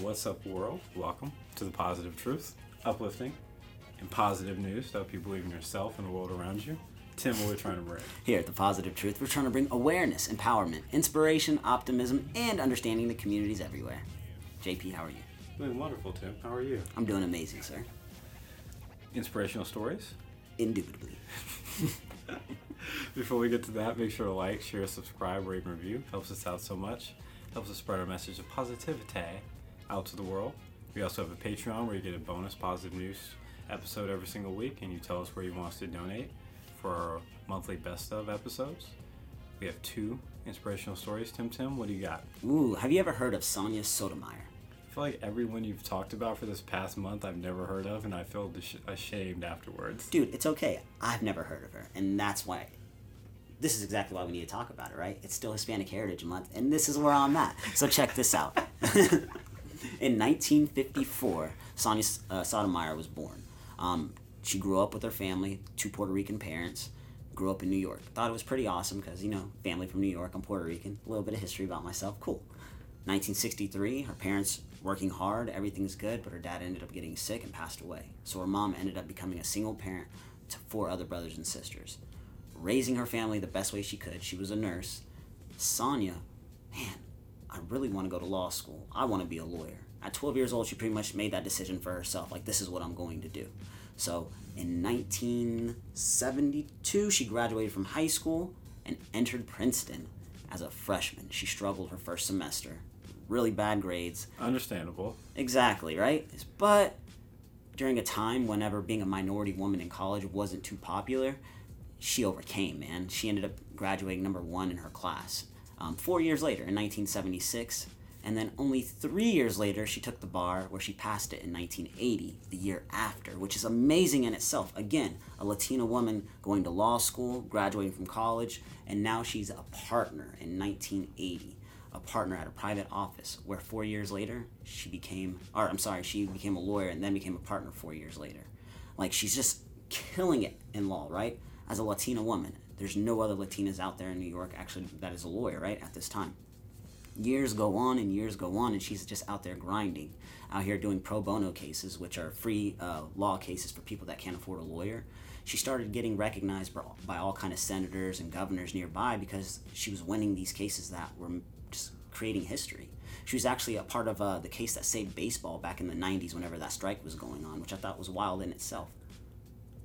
What's up, world? Welcome to the Positive Truth, uplifting and positive news to help you believe in yourself and the world around you. Tim, what are we trying to bring? Here at The Positive Truth, we're trying to bring awareness, empowerment, inspiration, optimism, and understanding to communities everywhere. JP, how are you? Doing wonderful, Tim. How are you? I'm doing amazing, sir. Inspirational stories? Indubitably. Before we get to that, make sure to like, share, subscribe, rate, and review. Helps us out so much. Helps us spread our message of positivity out to the world. We also have a Patreon where you get a bonus positive news episode every single week, and you tell us where you want us to donate for our monthly best of episodes. We have two inspirational stories. Tim, Tim, what do you got? Ooh, have you ever heard of Sonia Sotomayor? I feel like everyone you've talked about for this past month I've never heard of, and I feel ashamed afterwards. Dude, it's okay. I've never heard of her, and that's why. This is exactly why we need to talk about it, right? It's still Hispanic Heritage Month, and this is where I'm at. So check this out. In 1954, Sonia uh, Sotomayor was born. Um, she grew up with her family, two Puerto Rican parents. Grew up in New York. Thought it was pretty awesome because you know, family from New York. I'm Puerto Rican. A little bit of history about myself. Cool. 1963, her parents working hard, everything's good, but her dad ended up getting sick and passed away. So her mom ended up becoming a single parent to four other brothers and sisters. Raising her family the best way she could. She was a nurse. Sonia, man, I really want to go to law school. I want to be a lawyer. At 12 years old, she pretty much made that decision for herself. Like, this is what I'm going to do. So, in 1972, she graduated from high school and entered Princeton as a freshman. She struggled her first semester. Really bad grades. Understandable. Exactly, right? But during a time whenever being a minority woman in college wasn't too popular, she overcame, man. She ended up graduating number one in her class. Um, four years later, in 1976, and then only three years later, she took the bar where she passed it in 1980, the year after, which is amazing in itself. Again, a Latina woman going to law school, graduating from college, and now she's a partner in 1980, a partner at a private office, where four years later, she became, or I'm sorry, she became a lawyer and then became a partner four years later. Like, she's just killing it in law, right? As a Latina woman. There's no other Latinas out there in New York actually that is a lawyer, right, at this time years go on and years go on, and she's just out there grinding, out here doing pro bono cases, which are free uh, law cases for people that can't afford a lawyer. She started getting recognized by all kind of senators and governors nearby because she was winning these cases that were just creating history. She was actually a part of uh, the case that saved baseball back in the 90s whenever that strike was going on, which I thought was wild in itself.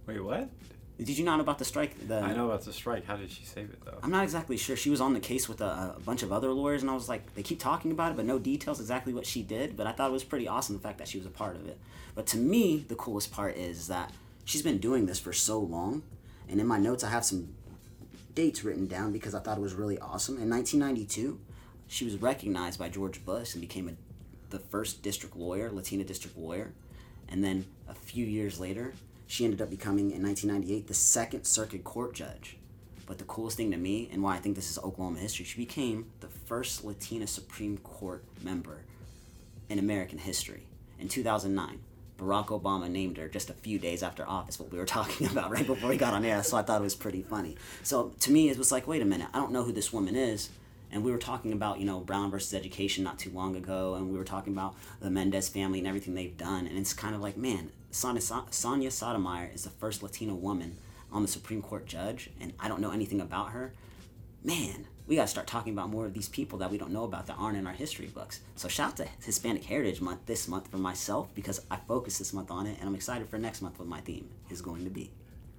Wait, what? Did you not know about the strike? The, I know about the strike. How did she save it though? I'm not exactly sure. She was on the case with a, a, bunch of other lawyers, and I was like, they keep talking about it, but no details exactly what she did. But I thought it was pretty awesome the fact that she was a part of it. But to me, the coolest part is that she's been doing this for so long, and in my notes I have some dates written down because I thought it was really awesome. In 1992, she was recognized by George Bush and became a, the first district lawyer, Latina district lawyer, and then a few years later, she ended up becoming, in 1998, the second circuit court judge. But the coolest thing to me, and why I think this is Oklahoma history, she became the first Latina Supreme Court member in American history. In 2009, Barack Obama named her just a few days after office, what we were talking about right before he got on air, so I thought it was pretty funny. So to me, it was like, wait a minute, I don't know who this woman is. And we were talking about, you know, Brown versus education not too long ago, and we were talking about the Mendez family and everything they've done. And it's kind of like, man, Sonia, Sonia Sotomayor is the first Latina woman on the Supreme Court judge, and I don't know anything about her. Man, we got to start talking about more of these people that we don't know about that aren't in our history books. So shout out to Hispanic Heritage Month this month for myself because I focus this month on it, and I'm excited for next month what my theme is going to be.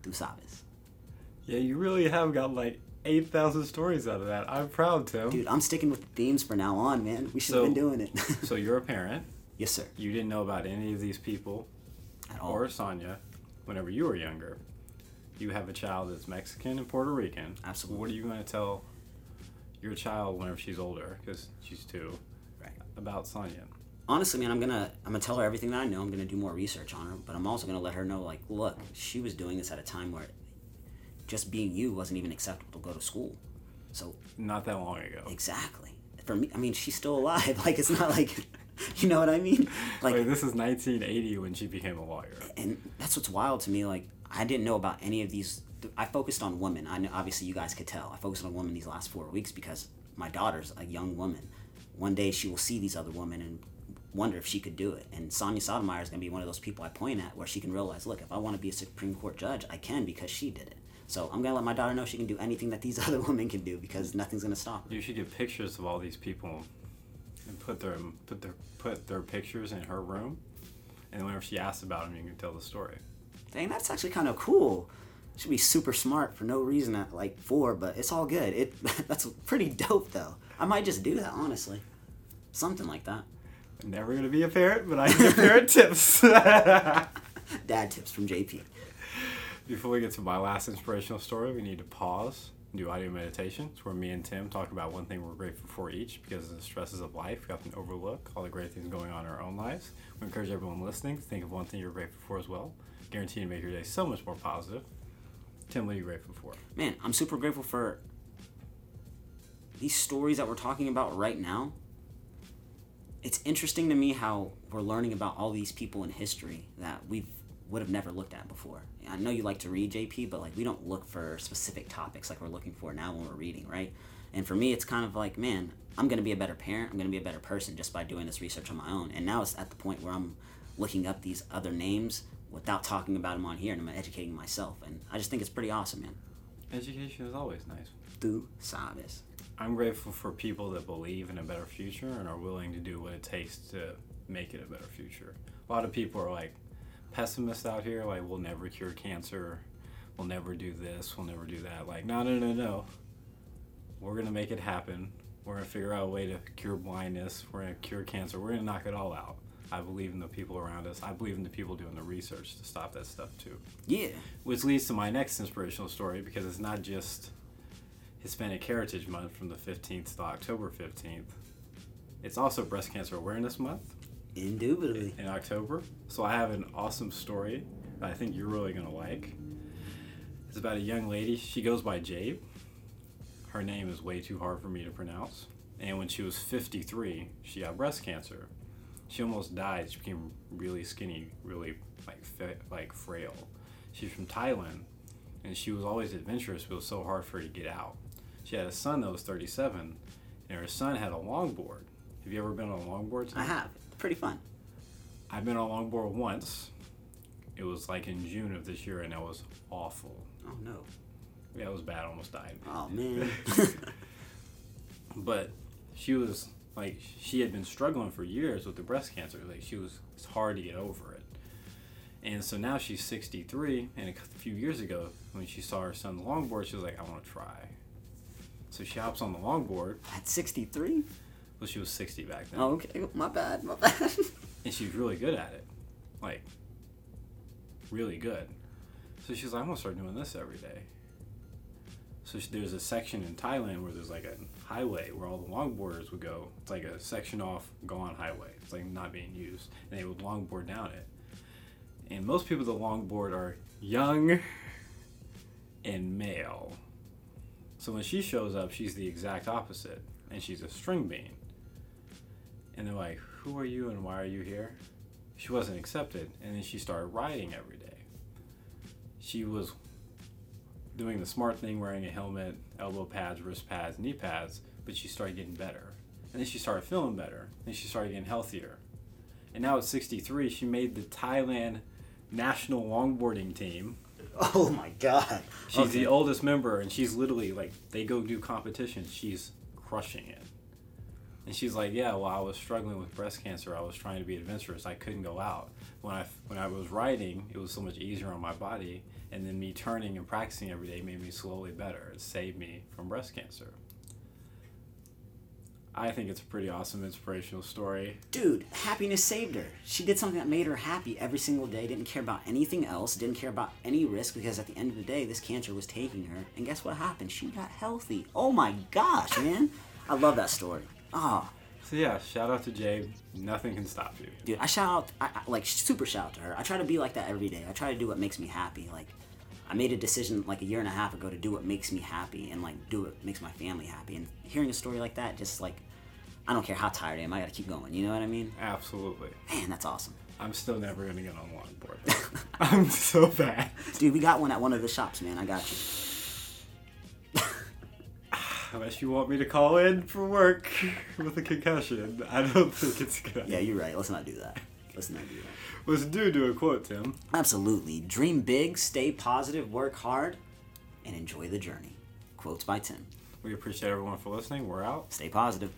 Tu sabes. Yeah, you really have got like 8,000 stories out of that. I'm proud, Tim. Dude, I'm sticking with the themes for now on, man. We should so, have been doing it. so you're a parent. Yes, sir. You didn't know about any of these people At all. or Sonia whenever you were younger. You have a child that's Mexican and Puerto Rican. Absolutely. What are you going to tell your child whenever she's older, because she's two, right. about Sonia? honestly, man, I'm gonna I'm gonna tell her everything that I know. I'm gonna do more research on her, but I'm also gonna let her know, like, look, she was doing this at a time where just being you wasn't even acceptable to go to school. So not that long ago. Exactly. For me, I mean, she's still alive. Like it's not like, you know what I mean? Like Wait, this is 1980 when she became a lawyer. And that's what's wild to me. Like I didn't know about any of these. I focused on women. I know obviously you guys could tell. I focused on women these last four weeks because my daughter's a young woman. One day she will see these other women and wonder if she could do it. And Sonia Sotomayor is going to be one of those people I point at where she can realize, look, if I want to be a Supreme Court judge, I can because she did it. So I'm going to let my daughter know she can do anything that these other women can do because nothing's going to stop her. You should get pictures of all these people and put their put their put their pictures in her room, and whenever she asks about them, you can tell the story. Dang, that's actually kind of cool. Should be super smart for no reason at like four, but it's all good. It that's pretty dope though. I might just do that honestly, something like that. I'm never gonna be a parent, but I give parent tips. Dad tips from JP. Before we get to my last inspirational story, we need to pause do audio meditations where me and Tim talk about one thing we're grateful for each because of the stresses of life. We often overlook all the great things going on in our own lives. We encourage everyone listening to think of one thing you're grateful for as well. Guarantee to make your day so much more positive. Tim, what are you grateful for? Man, I'm super grateful for these stories that we're talking about right now. It's interesting to me how we're learning about all these people in history that we would have never looked at before. I know you like to read JP, but like we don't look for specific topics like we're looking for now when we're reading, right? And for me, it's kind of like, man, I'm gonna be a better parent. I'm gonna be a better person just by doing this research on my own. And now it's at the point where I'm looking up these other names without talking about them on here, and I'm educating myself. And I just think it's pretty awesome, man. Education is always nice. Tu sabes. I'm grateful for people that believe in a better future and are willing to do what it takes to make it a better future. A lot of people are like pessimists out here, like we'll never cure cancer, we'll never do this, we'll never do that. Like, no, no, no, no. We're gonna make it happen. We're gonna figure out a way to cure blindness. We're gonna cure cancer. We're gonna knock it all out. I believe in the people around us. I believe in the people doing the research to stop that stuff too. Yeah. Which leads to my next inspirational story because it's not just Hispanic Heritage Month from the 15th to October 15th. It's also Breast Cancer Awareness Month Indubitably. in October. So I have an awesome story that I think you're really going to like. It's about a young lady. She goes by Jade. Her name is way too hard for me to pronounce. And when she was 53, she got breast cancer. She almost died. She became really skinny, really like like frail. She's from Thailand, and she was always adventurous, but it was so hard for her to get out. She had a son that was 37, and her son had a longboard. Have you ever been on a longboard? I have. Pretty fun. I've been on longboard once. It was like in June of this year, and that was awful. Oh no. Yeah, it was bad. I almost died. Oh man. but she was like she had been struggling for years with the breast cancer. Like she was, it's hard to get over it. And so now she's 63, and a few years ago, when she saw her son on longboard, she was like, "I want to try." So she hops on the longboard. At 63? Well, she was 60 back then, Oh, okay. My bad. My bad. and she's really good at it, like really good. So she's like, "I'm gonna start doing this every day." So she, there's a section in Thailand where there's like a highway where all the longboarders would go. It's like a section off, go on highway. It's like not being used, and they would longboard down it. And most people that longboard are young and male. So when she shows up, she's the exact opposite, and she's a string bean. And they're like, "Who are you, and why are you here?" She wasn't accepted, and then she started riding every day. She was doing the smart thing, wearing a helmet, elbow pads, wrist pads, knee pads, but she started getting better. And then she started feeling better. And then she started getting healthier. And now at 63, she made the Thailand national longboarding team. oh my god. She's Okay. the oldest member, and she's literally like, they go do competitions. She's crushing it. And she's like, yeah, well, I was struggling with breast cancer. I was trying to be adventurous. I couldn't go out. When I when I was riding, it was so much easier on my body. And then me turning and practicing every day made me slowly better. It saved me from breast cancer. I think it's a pretty awesome inspirational story. Dude, happiness saved her. She did something that made her happy every single day, didn't care about anything else, didn't care about any risk because at the end of the day, this cancer was taking her. And guess what happened? She got healthy. Oh my gosh, man. I love that story. Oh, So yeah, shout out to Jade. Nothing can stop you. dude, I shout out, I, I, like, super shout out to her. I try to be like that every day. I try to do what makes me happy. Like, I made a decision like a year and a half ago to do what makes me happy and like do what makes my family happy. And hearing a story like that, just like, I don't care how tired I am, I gotta keep going. You know what I mean? Absolutely. Man, that's awesome. I'm still never gonna get on longboard. I'm so bad. Dude, we got one at one of the shops, man. I got you. Unless you want me to call in for work with a concussion, I don't think it's good. Yeah, you're right. Let's not do that. Let's not do that. Let's do do a quote, Tim. Absolutely. Dream big, stay positive, work hard, and enjoy the journey. Quotes by Tim. We appreciate everyone for listening. We're out. Stay positive.